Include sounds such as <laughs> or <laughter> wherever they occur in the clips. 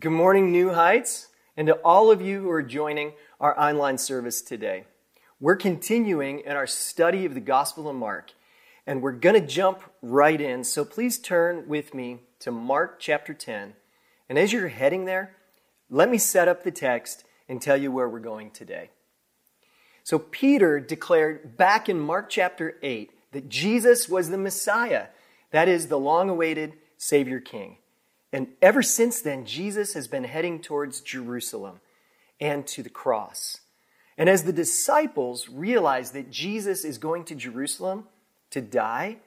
Good morning, New Heights, and to all of you who are joining our online service today. We're continuing in our study of the Gospel of Mark, and we're going to jump right in. So please turn with me to Mark chapter 10. And as you're heading there, let me set up the text and tell you where we're going today. So Peter declared back in Mark chapter 8 that Jesus was the Messiah, that is, the long awaited Savior King. And ever since then, Jesus has been heading towards Jerusalem and to the cross. And as the disciples realize that Jesus is going to Jerusalem to die,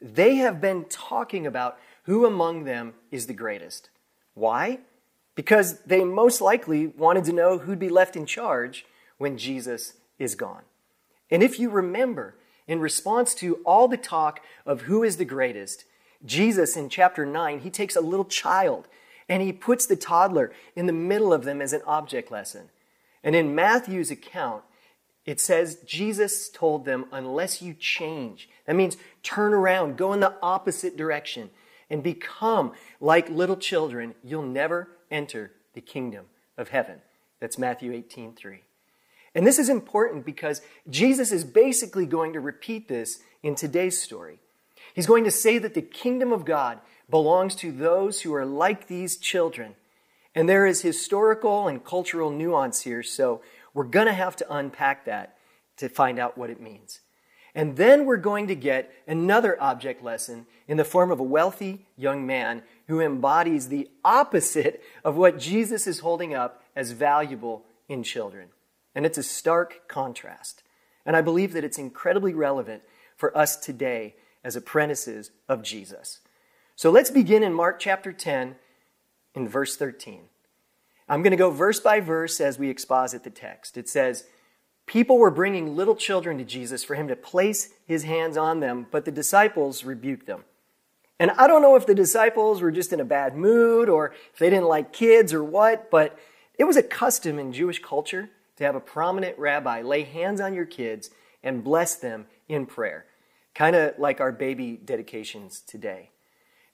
they have been talking about who among them is the greatest. Why? Because they most likely wanted to know who'd be left in charge when Jesus is gone. And if you remember, in response to all the talk of who is the greatest, Jesus in chapter 9, he takes a little child and he puts the toddler in the middle of them as an object lesson. And in Matthew's account, it says Jesus told them, unless you change, that means turn around, go in the opposite direction, and become like little children, you'll never enter the kingdom of heaven. That's Matthew 18 3. And this is important because Jesus is basically going to repeat this in today's story. He's going to say that the kingdom of God belongs to those who are like these children. And there is historical and cultural nuance here, so we're going to have to unpack that to find out what it means. And then we're going to get another object lesson in the form of a wealthy young man who embodies the opposite of what Jesus is holding up as valuable in children. And it's a stark contrast. And I believe that it's incredibly relevant for us today as apprentices of Jesus. So let's begin in Mark chapter 10 in verse 13. I'm going to go verse by verse as we exposit the text. It says, People were bringing little children to Jesus for him to place his hands on them, but the disciples rebuked them. And I don't know if the disciples were just in a bad mood or if they didn't like kids or what, but it was a custom in Jewish culture to have a prominent rabbi lay hands on your kids and bless them in prayer kind of like our baby dedications today.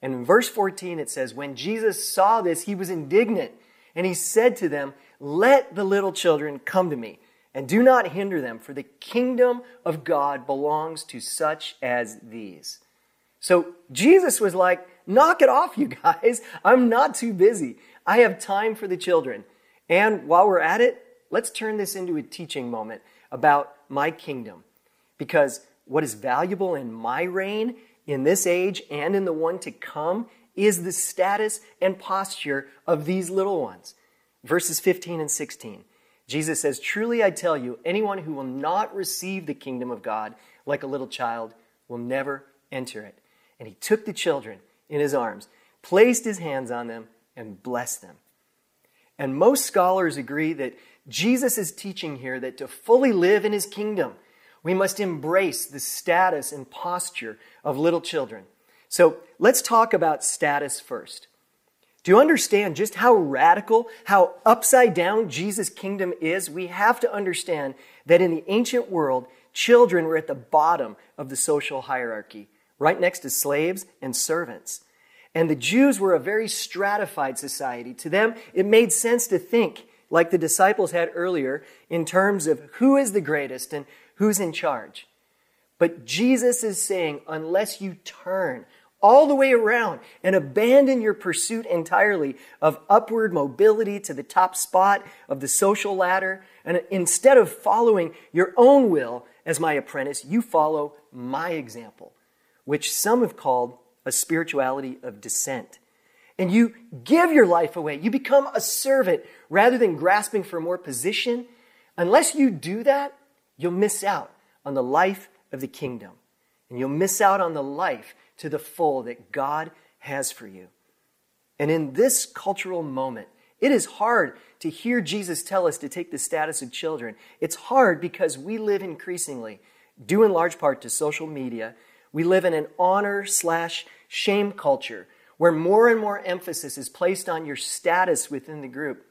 And in verse 14, it says, When Jesus saw this, he was indignant, and he said to them, Let the little children come to me, and do not hinder them, for the kingdom of God belongs to such as these. So Jesus was like, Knock it off, you <laughs> guys. I'm not too busy. I have time for the children. And while we're at it, let's turn this into a teaching moment about my kingdom. Because what is valuable in my reign, in this age, and in the one to come is the status and posture of these little ones. Verses 15 and 16. Jesus says, Truly I tell you, anyone who will not receive the kingdom of God like a little child will never enter it. And he took the children in his arms, placed his hands on them, and blessed them. And most scholars agree that Jesus is teaching here that to fully live in his kingdom, we must embrace the status and posture of little children. So let's talk about status first. You understand just how radical, how upside down Jesus' kingdom is? We have to understand that in the ancient world, children were at the bottom of the social hierarchy, right next to slaves and servants. And the Jews were a very stratified society. To them, it made sense to think, like the disciples had earlier, in terms of who is the greatest and who's in charge. But Jesus is saying, unless you turn all the way around and abandon your pursuit entirely of upward mobility to the top spot of the social ladder, and instead of following your own will as my apprentice, you follow my example, which some have called a spirituality of descent. And you give your life away. You become a servant rather than grasping for more position. Unless you do that, you'll miss out on the life of the kingdom. And you'll miss out on the life to the full that God has for you. And in this cultural moment, it is hard to hear Jesus tell us to take the status of children. It's hard because we live increasingly, due in large part to social media, we live in an honor slash shame culture where more and more emphasis is placed on your status within the group.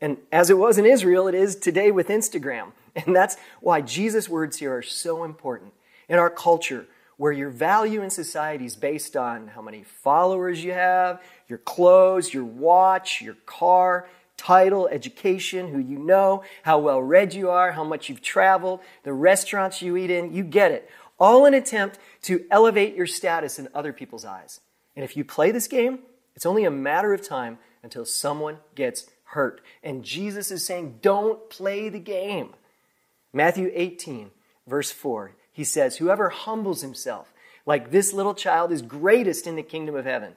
And as it was in Israel, it is today with Instagram. <laughs> And that's why Jesus' words here are so important. In our culture, where your value in society is based on how many followers you have, your clothes, your watch, your car, title, education, who you know, how well read you are, how much you've traveled, the restaurants you eat in, you get it. All an attempt to elevate your status in other people's eyes. And if you play this game, it's only a matter of time until someone gets hurt. And Jesus is saying, don't play the game. Matthew 18, verse 4, he says, Whoever humbles himself like this little child is greatest in the kingdom of heaven.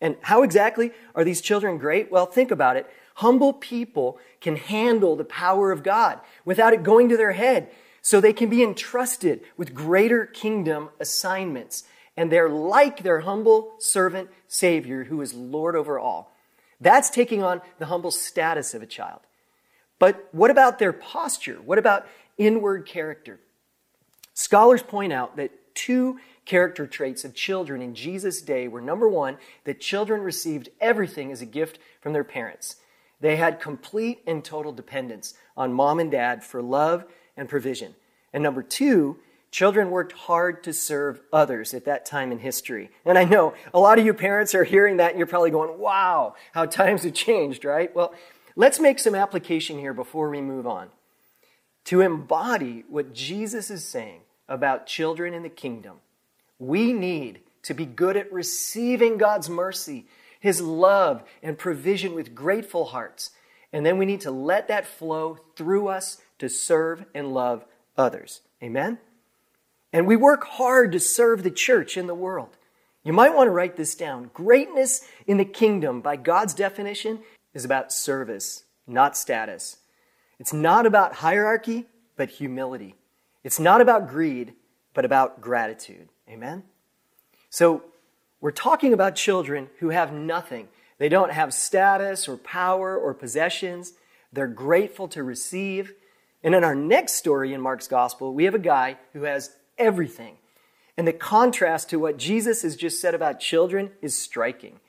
And how exactly are these children great? Well, think about it. Humble people can handle the power of God without it going to their head. So they can be entrusted with greater kingdom assignments. And they're like their humble servant Savior who is Lord over all. That's taking on the humble status of a child. But what about their posture? What about inward character? Scholars point out that two character traits of children in Jesus' day were number one, that children received everything as a gift from their parents. They had complete and total dependence on mom and dad for love and provision. And number two, children worked hard to serve others at that time in history. And I know a lot of you parents are hearing that and you're probably going, wow, how times have changed, right? Well, let's make some application here before we move on. To embody what Jesus is saying about children in the kingdom, we need to be good at receiving God's mercy his love and provision with grateful hearts. And then we need to let that flow through us to serve and love others. Amen? And we work hard to serve the church in the world. You might want to write this down. Greatness in the kingdom, by God's definition, is about service, not status. It's not about hierarchy, but humility. It's not about greed, but about gratitude. Amen? So we're talking about children who have nothing. They don't have status or power or possessions. They're grateful to receive. And in our next story in Mark's gospel, we have a guy who has everything. And the contrast to what Jesus has just said about children is striking.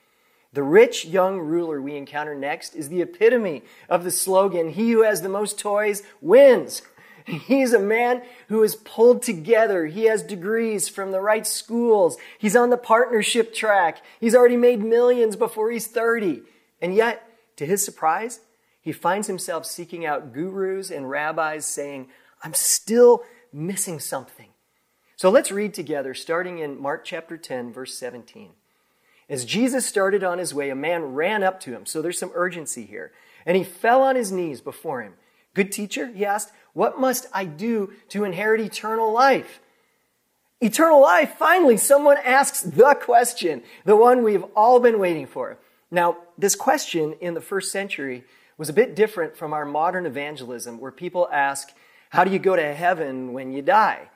The rich young ruler we encounter next is the epitome of the slogan, He who has the most toys wins. <laughs> He's a man who is pulled together. He has degrees from the right schools. He's on the partnership track. He's already made millions before he's 30. And yet, to his surprise, he finds himself seeking out gurus and rabbis saying, I'm still missing something. So let's read together, starting in Mark chapter 10, verse 17. As Jesus started on his way, a man ran up to him. So there's some urgency here. And he fell on his knees before him. Good teacher, he asked, what must I do to inherit eternal life? Eternal life, finally, someone asks the question, the one we've all been waiting for. Now, this question in the first century was a bit different from our modern evangelism, where people ask, How do you go to heaven when you die?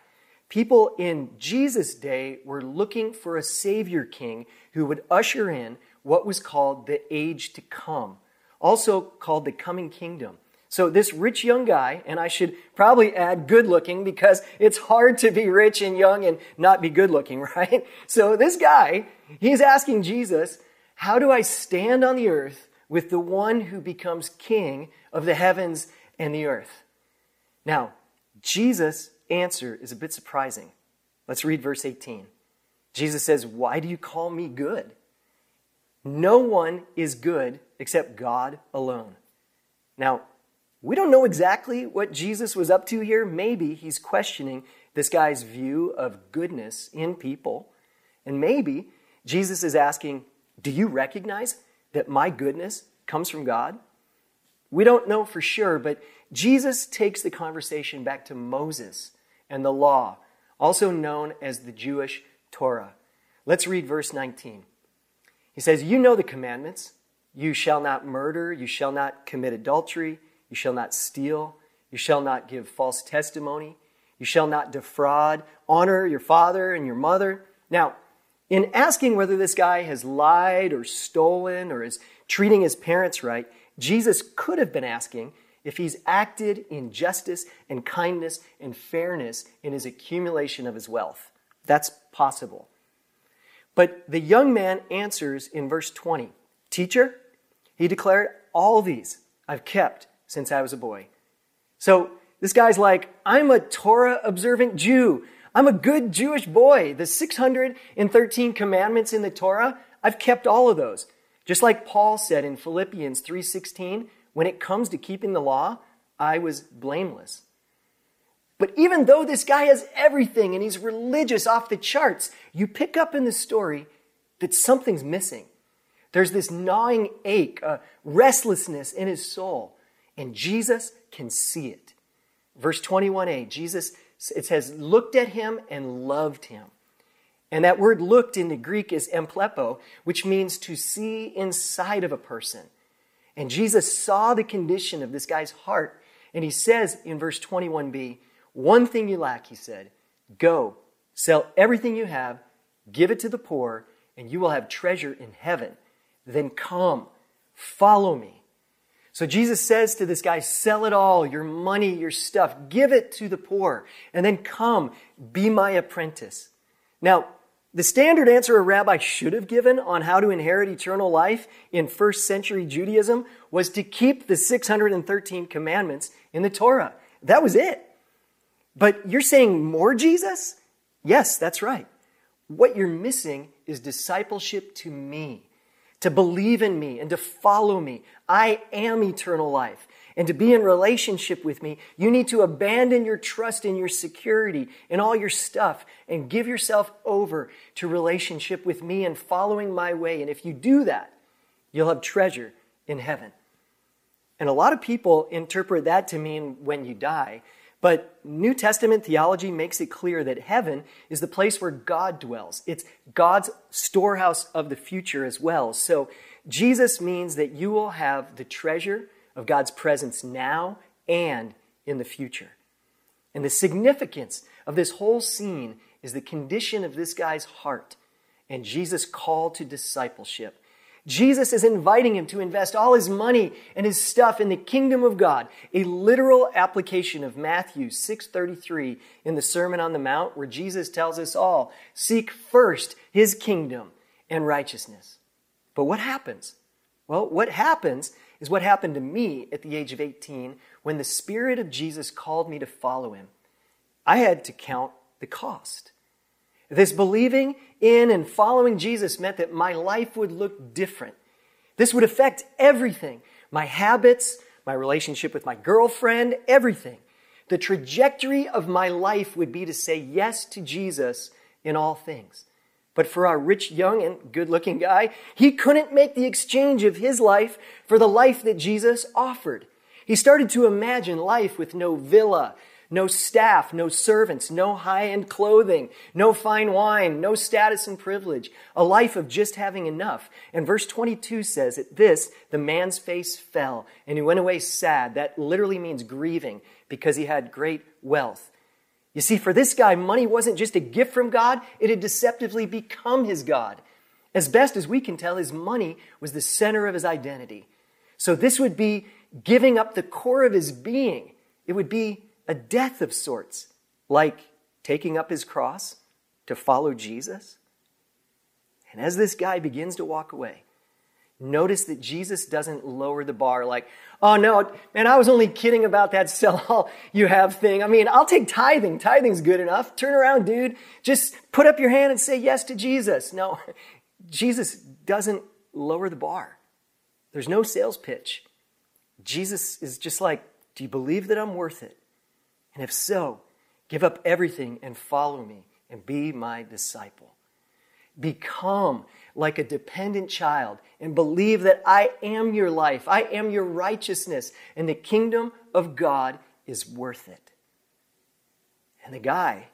People in Jesus' day were looking for a Savior King who would usher in what was called the age to come, also called the coming kingdom. So this rich young guy, and I should probably add good looking because it's hard to be rich and young and not be good looking, <laughs> right? So this guy, he's asking Jesus, how do I stand on the earth with the one who becomes king of the heavens and the earth? Now, Jesus' answer is a bit surprising. Let's read verse 18. Jesus says, Why do you call me good? No one is good except God alone. Now, we don't know exactly what Jesus was up to here. Maybe he's questioning this guy's view of goodness in people. And maybe Jesus is asking, Do you recognize that my goodness comes from God? We don't know for sure, but Jesus takes the conversation back to Moses and the law, also known as the Jewish Torah. Let's read verse 19. He says, You know the commandments. You shall not murder. You shall not commit adultery. You shall not steal. You shall not give false testimony. You shall not defraud. Honor your father and your mother. Now, in asking whether this guy has lied or stolen or is treating his parents right, Jesus could have been asking if he's acted in justice and kindness and fairness in his accumulation of his wealth. That's possible. But the young man answers in verse 20 Teacher, he declared, All these I've kept since I was a boy. So this guy's like, I'm a Torah observant Jew. I'm a good Jewish boy. The 613 commandments in the Torah, I've kept all of those. Just like Paul said in Philippians 3:16, when it comes to keeping the law, I was blameless. But even though this guy has everything and he's religious off the charts, you pick up in the story that something's missing. There's this gnawing ache, a restlessness in his soul, and Jesus can see it. Verse 21a, Jesus, it says, looked at him and loved him. And that word looked in the Greek is emblepo, which means to see inside of a person. And Jesus saw the condition of this guy's heart. And he says in verse 21b, One thing you lack, he said, go, sell everything you have, give it to the poor, and you will have treasure in heaven. Then come, follow me. So Jesus says to this guy, sell it all, your money, your stuff, give it to the poor, and then come, be my apprentice. Now, the standard answer a rabbi should have given on how to inherit eternal life in first century Judaism was to keep the 613 commandments in the Torah. That was it. But you're saying more Jesus? Yes, that's right. What you're missing is discipleship to me, to believe in me and to follow me. I am eternal life and to be in relationship with me, you need to abandon your trust in your security and all your stuff and give yourself over to relationship with me and following my way. And if you do that, you'll have treasure in heaven. And a lot of people interpret that to mean when you die. But New Testament theology makes it clear that heaven is the place where God dwells. It's God's storehouse of the future as well. So Jesus means that you will have the treasure of God's presence now and in the future. And the significance of this whole scene is the condition of this guy's heart and Jesus' call to discipleship. Jesus is inviting him to invest all his money and his stuff in the kingdom of God, a literal application of Matthew 6:33 in the Sermon on the Mount where Jesus tells us all, seek first his kingdom and righteousness. But what happens? Well, what happens is what happened to me at the age of 18 when the Spirit of Jesus called me to follow him. I had to count the cost. This believing in and following Jesus meant that my life would look different. This would affect everything my habits, my relationship with my girlfriend, everything. The trajectory of my life would be to say yes to Jesus in all things. But for our rich, young, and good looking guy, he couldn't make the exchange of his life for the life that Jesus offered. He started to imagine life with no villa, no staff, no servants, no high end clothing, no fine wine, no status and privilege, a life of just having enough. And verse 22 says, At this, the man's face fell, and he went away sad. That literally means grieving because he had great wealth. You see, for this guy, money wasn't just a gift from God, it had deceptively become his God. As best as we can tell, his money was the center of his identity. So this would be giving up the core of his being. It would be a death of sorts, like taking up his cross to follow Jesus. And as this guy begins to walk away, notice that Jesus doesn't lower the bar like, oh no, man, I was only kidding about that sell all you have thing. I mean, I'll take tithing. Tithing's good enough. Turn around, dude. Just put up your hand and say yes to Jesus. No, <laughs> Jesus doesn't lower the bar. There's no sales pitch. Jesus is just like, do you believe that I'm worth it? And if so, give up everything and follow me and be my disciple. Become like a dependent child and believe that I am your life, I am your righteousness, and the kingdom of God is worth it. And the guy,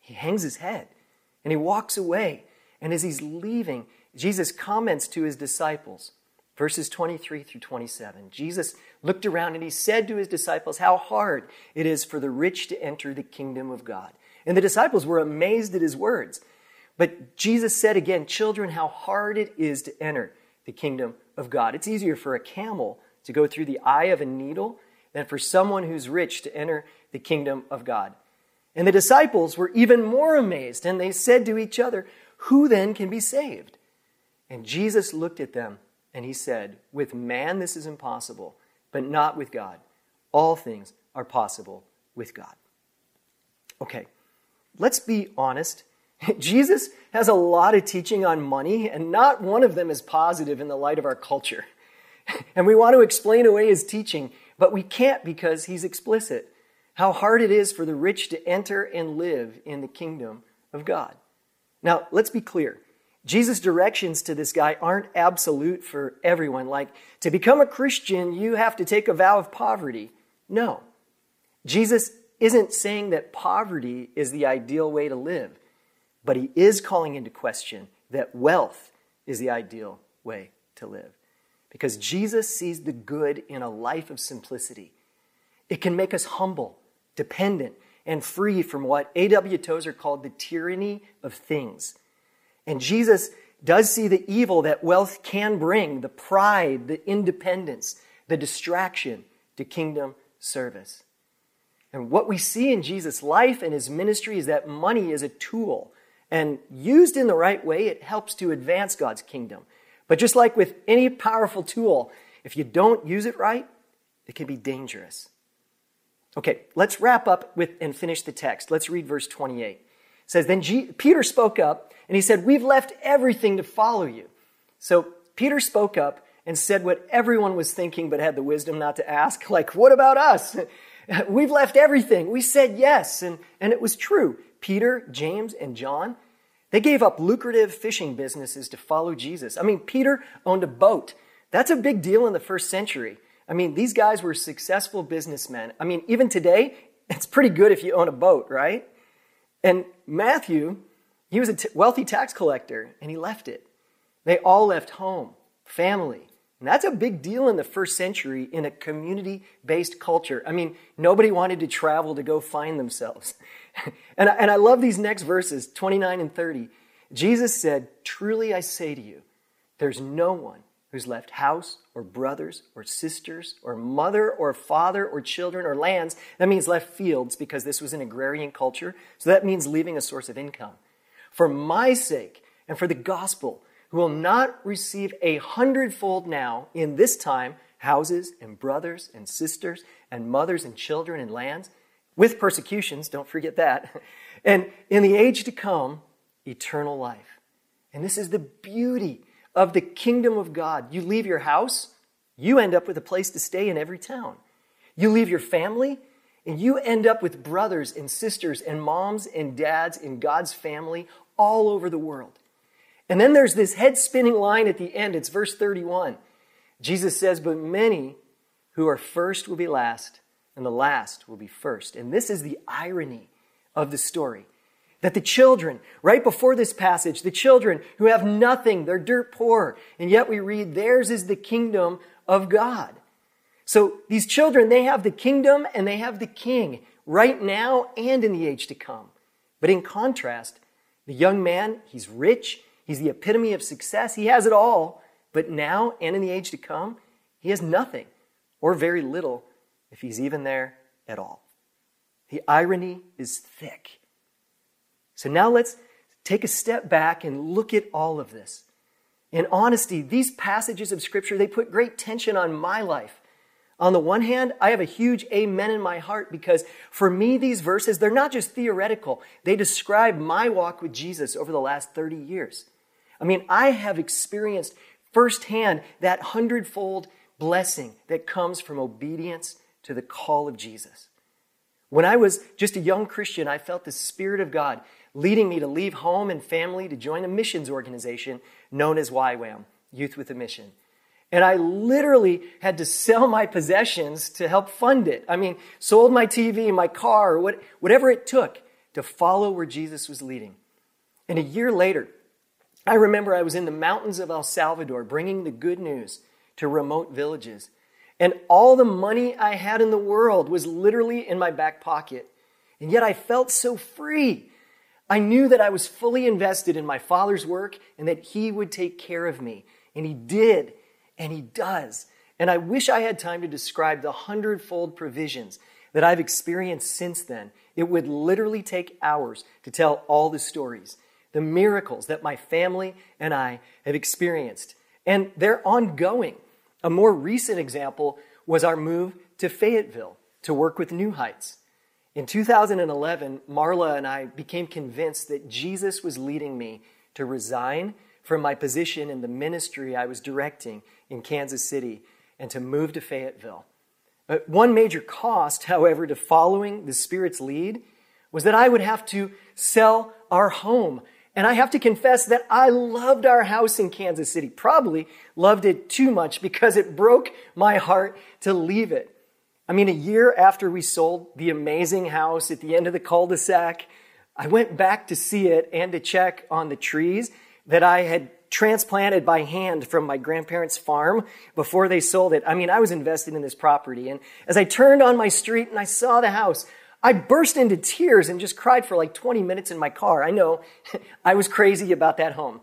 he hangs his head and he walks away. And as he's leaving, Jesus comments to his disciples, verses 23 through 27. Jesus looked around and he said to his disciples how hard it is for the rich to enter the kingdom of God. And the disciples were amazed at his words. But Jesus said again, children, how hard it is to enter the kingdom of God. It's easier for a camel to go through the eye of a needle than for someone who's rich to enter the kingdom of God. And the disciples were even more amazed, and they said to each other, Who then can be saved? And Jesus looked at them and he said, With man this is impossible, but not with God. All things are possible with God. Okay, let's be honest. <laughs> Jesus has a lot of teaching on money, and not one of them is positive in the light of our culture. <laughs> And we want to explain away his teaching, but we can't because he's explicit. How hard it is for the rich to enter and live in the kingdom of God. Now, let's be clear. Jesus' directions to this guy aren't absolute for everyone. Like, to become a Christian, you have to take a vow of poverty. No. Jesus isn't saying that poverty is the ideal way to live, but he is calling into question that wealth is the ideal way to live. Because Jesus sees the good in a life of simplicity. It can make us humble, dependent, and free from what A.W. Tozer called the tyranny of things. And Jesus does see the evil that wealth can bring the pride, the independence, the distraction to kingdom service. And what we see in Jesus' life and his ministry is that money is a tool. And used in the right way, it helps to advance God's kingdom. But just like with any powerful tool, if you don't use it right, it can be dangerous. Okay, let's wrap up with and finish the text. Let's read verse 28. It says, Then G- Peter spoke up and he said, We've left everything to follow you. So Peter spoke up and said what everyone was thinking but had the wisdom not to ask. <laughs> Like, what about us? <laughs> We've left everything. We said yes. And, and it was true. Peter, James, and John, they gave up lucrative fishing businesses to follow Jesus. I mean, Peter owned a boat. That's a big deal in the first century. I mean, these guys were successful businessmen. I mean, even today, it's pretty good if you own a boat, right? And Matthew, he was a t- wealthy tax collector and he left it. They all left home, family. And that's a big deal in the first century in a community based culture. I mean, nobody wanted to travel to go find themselves. <laughs> and, I, and I love these next verses, 29 and 30. Jesus said, Truly I say to you, there's no one who's left house or brothers or sisters or mother or father or children or lands. That means left fields because this was an agrarian culture. So that means leaving a source of income. For my sake and for the gospel, who will not receive a hundredfold now in this time houses and brothers and sisters and mothers and children and lands with persecutions, don't forget that, <laughs> and in the age to come, eternal life. And this is the beauty of the kingdom of God. You leave your house, you end up with a place to stay in every town. You leave your family, and you end up with brothers and sisters and moms and dads in God's family all over the world. And then there's this head spinning line at the end. It's verse 31. Jesus says, But many who are first will be last, and the last will be first. And this is the irony of the story. That the children, right before this passage, the children who have nothing, they're dirt poor, and yet we read, theirs is the kingdom of God. So these children, they have the kingdom and they have the king right now and in the age to come. But in contrast, the young man, he's rich, he's the epitome of success, he has it all, but now and in the age to come, he has nothing or very little if he's even there at all. The irony is thick. So now let's take a step back and look at all of this. In honesty, these passages of Scripture, they put great tension on my life. On the one hand, I have a huge amen in my heart because for me, these verses, they're not just theoretical. They describe my walk with Jesus over the last 30 years. I mean, I have experienced firsthand that hundredfold blessing that comes from obedience to the call of Jesus. When I was just a young Christian, I felt the Spirit of God leading me to leave home and family to join a missions organization known as YWAM, Youth with a Mission. And I literally had to sell my possessions to help fund it. I mean, sold my TV, my car, what, whatever it took to follow where Jesus was leading. And a year later, I remember I was in the mountains of El Salvador bringing the good news to remote villages. And all the money I had in the world was literally in my back pocket. And yet I felt so free. I knew that I was fully invested in my Father's work and that He would take care of me. And He did, and He does. And I wish I had time to describe the hundredfold provisions that I've experienced since then. It would literally take hours to tell all the stories, the miracles that my family and I have experienced. And they're ongoing. A more recent example was our move to Fayetteville to work with New Heights. In 2011, Marla and I became convinced that Jesus was leading me to resign from my position in the ministry I was directing in Kansas City and to move to Fayetteville. But one major cost, however, to following the Spirit's lead was that I would have to sell our home. And I have to confess that I loved our house in Kansas City, probably loved it too much because it broke my heart to leave it. I mean, a year after we sold the amazing house at the end of the cul de sac, I went back to see it and to check on the trees that I had transplanted by hand from my grandparents' farm before they sold it. I mean, I was invested in this property. And as I turned on my street and I saw the house, I burst into tears and just cried for like 20 minutes in my car. I know <laughs> I was crazy about that home.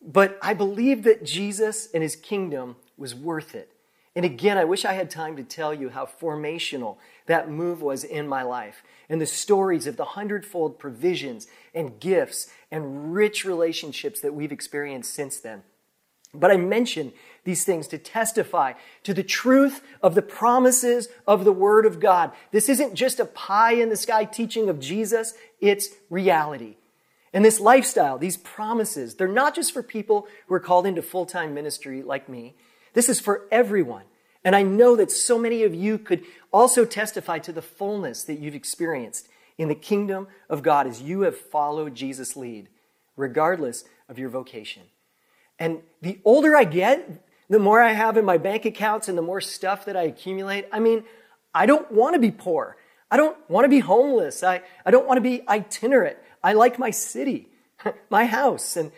But I believed that Jesus and his kingdom was worth it. And again, I wish I had time to tell you how formational that move was in my life and the stories of the hundredfold provisions and gifts and rich relationships that we've experienced since then. But I mention these things to testify to the truth of the promises of the Word of God. This isn't just a pie in the sky teaching of Jesus, it's reality. And this lifestyle, these promises, they're not just for people who are called into full time ministry like me. This is for everyone. And I know that so many of you could also testify to the fullness that you've experienced in the kingdom of God as you have followed Jesus' lead, regardless of your vocation. And the older I get, the more I have in my bank accounts and the more stuff that I accumulate. I mean, I don't want to be poor. I don't want to be homeless. I, I don't want to be itinerant. I like my city, <laughs> my house. And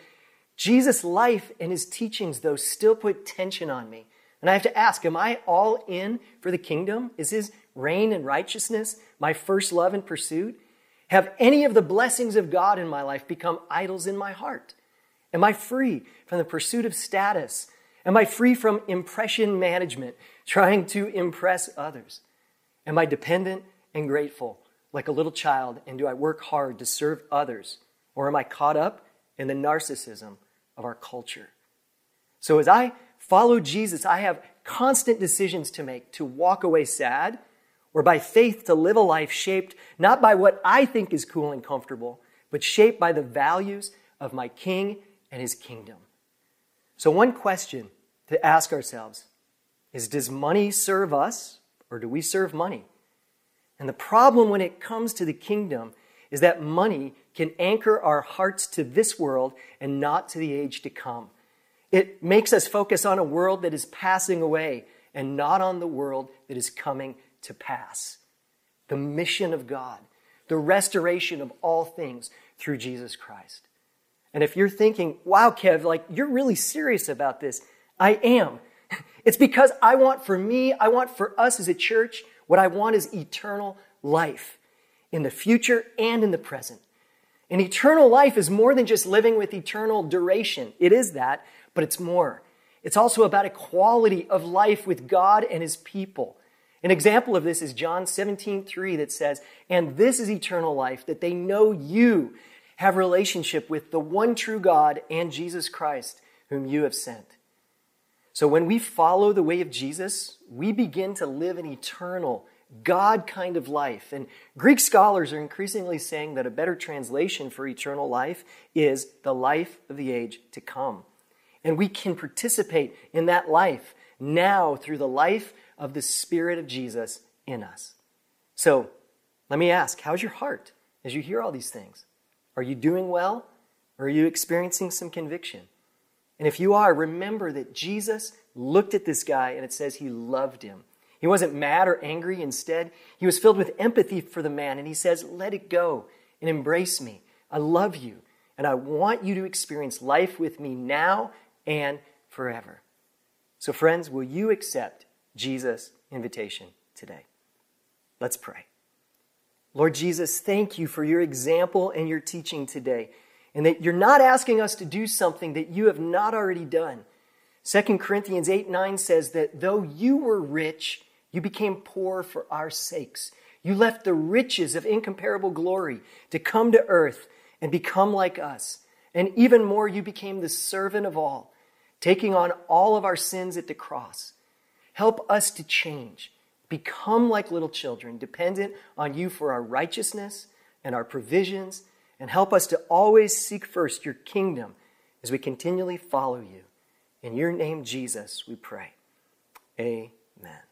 Jesus' life and his teachings, though, still put tension on me. And I have to ask, am I all in for the kingdom? Is his reign and righteousness my first love and pursuit? Have any of the blessings of God in my life become idols in my heart? Am I free from the pursuit of status? Am I free from impression management, trying to impress others? Am I dependent and grateful like a little child? And do I work hard to serve others? Or am I caught up in the narcissism of our culture. So as I follow Jesus, I have constant decisions to make to walk away sad or by faith to live a life shaped not by what I think is cool and comfortable, but shaped by the values of my King and his kingdom. So, one question to ask ourselves is Does money serve us or do we serve money? And the problem when it comes to the kingdom is that money can anchor our hearts to this world and not to the age to come. It makes us focus on a world that is passing away and not on the world that is coming to pass. The mission of God, the restoration of all things through Jesus Christ. And if you're thinking, wow, Kev, like you're really serious about this, I am. <laughs> It's because I want for me, I want for us as a church, what I want is eternal life in the future and in the present. And eternal life is more than just living with eternal duration. It is that, but it's more. It's also about a quality of life with God and his people. An example of this is John 17, 3 that says, And this is eternal life, that they know you have relationship with the one true God and Jesus Christ, whom you have sent. So when we follow the way of Jesus, we begin to live an eternal, God kind of life. And Greek scholars are increasingly saying that a better translation for eternal life is the life of the age to come. And we can participate in that life now through the life of the Spirit of Jesus in us. So let me ask how's your heart as you hear all these things? Are you doing well? Or are you experiencing some conviction? And if you are, remember that Jesus looked at this guy and it says he loved him. He wasn't mad or angry. Instead, he was filled with empathy for the man. And he says, Let it go and embrace me. I love you. And I want you to experience life with me now and forever. So, friends, will you accept Jesus' invitation today? Let's pray. Lord Jesus, thank you for your example and your teaching today, and that you're not asking us to do something that you have not already done. 2 Corinthians 8 9 says that though you were rich, you became poor for our sakes. You left the riches of incomparable glory to come to earth and become like us. And even more, you became the servant of all, taking on all of our sins at the cross. Help us to change become like little children, dependent on you for our righteousness and our provisions, and help us to always seek first your kingdom as we continually follow you. In your name, Jesus, we pray. Amen.